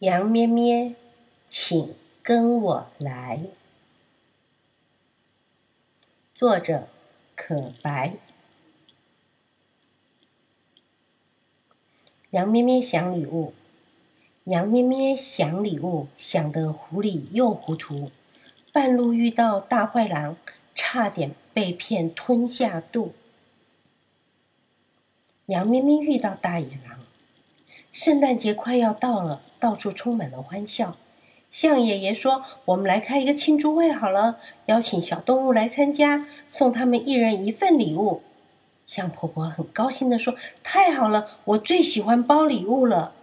羊咩咩，请跟我来。作者：可白。羊咩咩想礼物，羊咩咩想礼物，想得糊里又糊涂。半路遇到大坏狼，差点被骗吞下肚。羊咩咩遇到大野狼。圣诞节快要到了，到处充满了欢笑。象爷爷说：“我们来开一个庆祝会好了，邀请小动物来参加，送他们一人一份礼物。”象婆婆很高兴地说：“太好了，我最喜欢包礼物了。”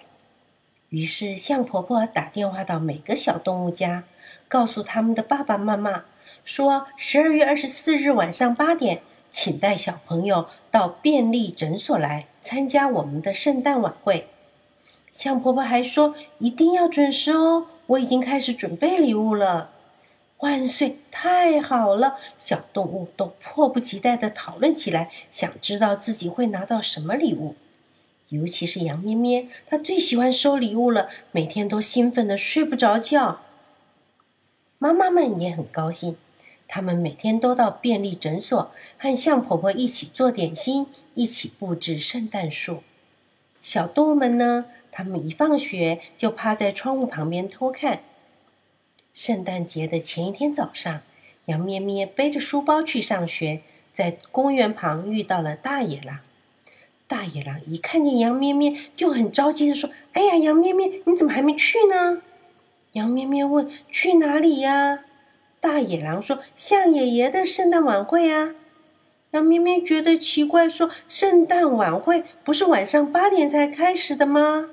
于是象婆婆打电话到每个小动物家，告诉他们的爸爸妈妈说：“十二月二十四日晚上八点，请带小朋友到便利诊所来参加我们的圣诞晚会。”象婆婆还说：“一定要准时哦！我已经开始准备礼物了。”万岁！太好了！小动物都迫不及待的讨论起来，想知道自己会拿到什么礼物。尤其是羊咩咩，它最喜欢收礼物了，每天都兴奋的睡不着觉。妈妈们也很高兴，他们每天都到便利诊所和象婆婆一起做点心，一起布置圣诞树。小动物们呢？他们一放学就趴在窗户旁边偷看。圣诞节的前一天早上，羊咩咩背着书包去上学，在公园旁遇到了大野狼。大野狼一看见羊咩咩，就很着急的说：“哎呀，羊咩咩，你怎么还没去呢？”羊咩咩问：“去哪里呀？”大野狼说：“象爷爷的圣诞晚会啊。”羊咩咩觉得奇怪，说：“圣诞晚会不是晚上八点才开始的吗？”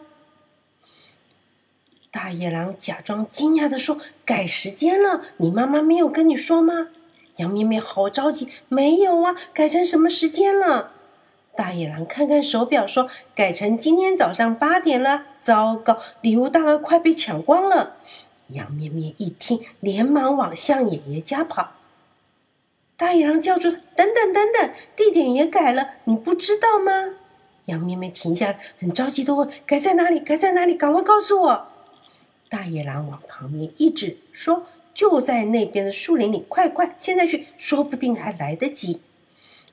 大野狼假装惊讶的说：“改时间了，你妈妈没有跟你说吗？”羊咩咩好着急：“没有啊，改成什么时间了？”大野狼看看手表说：“改成今天早上八点了。”糟糕，礼物大概快被抢光了。羊咩咩一听，连忙往象爷爷家跑。大野狼叫住：“等等等等，地点也改了，你不知道吗？”羊咩咩停下，很着急的问：“改在哪里？改在哪里？赶快告诉我！”大野狼往旁边一指，说：“就在那边的树林里，快快，现在去，说不定还来得及。”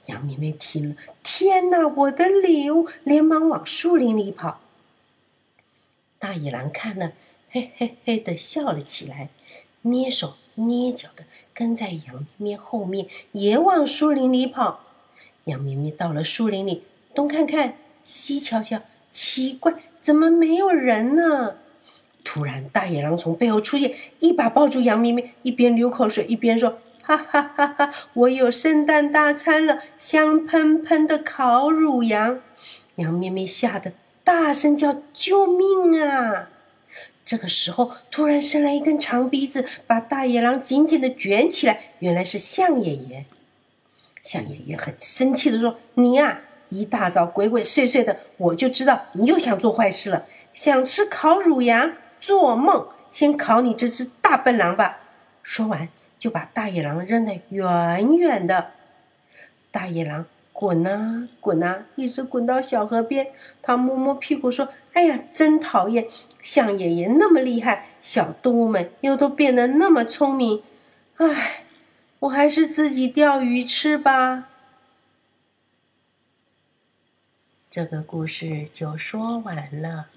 羊咩咩听了，天哪，我的礼物！连忙往树林里跑。大野狼看了，嘿嘿嘿的笑了起来，捏手捏脚的跟在羊咩咩后面，也往树林里跑。羊咩咩到了树林里，东看看，西瞧瞧，奇怪，怎么没有人呢？突然，大野狼从背后出现，一把抱住羊咩咩，一边流口水，一边说：“哈哈哈哈！我有圣诞大餐了，香喷喷的烤乳羊！”羊咩咩吓得大声叫：“救命啊！”这个时候，突然伸来一根长鼻子，把大野狼紧紧的卷起来。原来是象爷爷。象爷爷很生气的说：“你呀，一大早鬼鬼祟祟的，我就知道你又想做坏事了，想吃烤乳羊。”做梦！先烤你这只大笨狼吧！说完，就把大野狼扔得远远的。大野狼滚啊滚啊，一直滚到小河边。他摸摸屁股说：“哎呀，真讨厌！象爷爷那么厉害，小动物们又都变得那么聪明。唉，我还是自己钓鱼吃吧。”这个故事就说完了。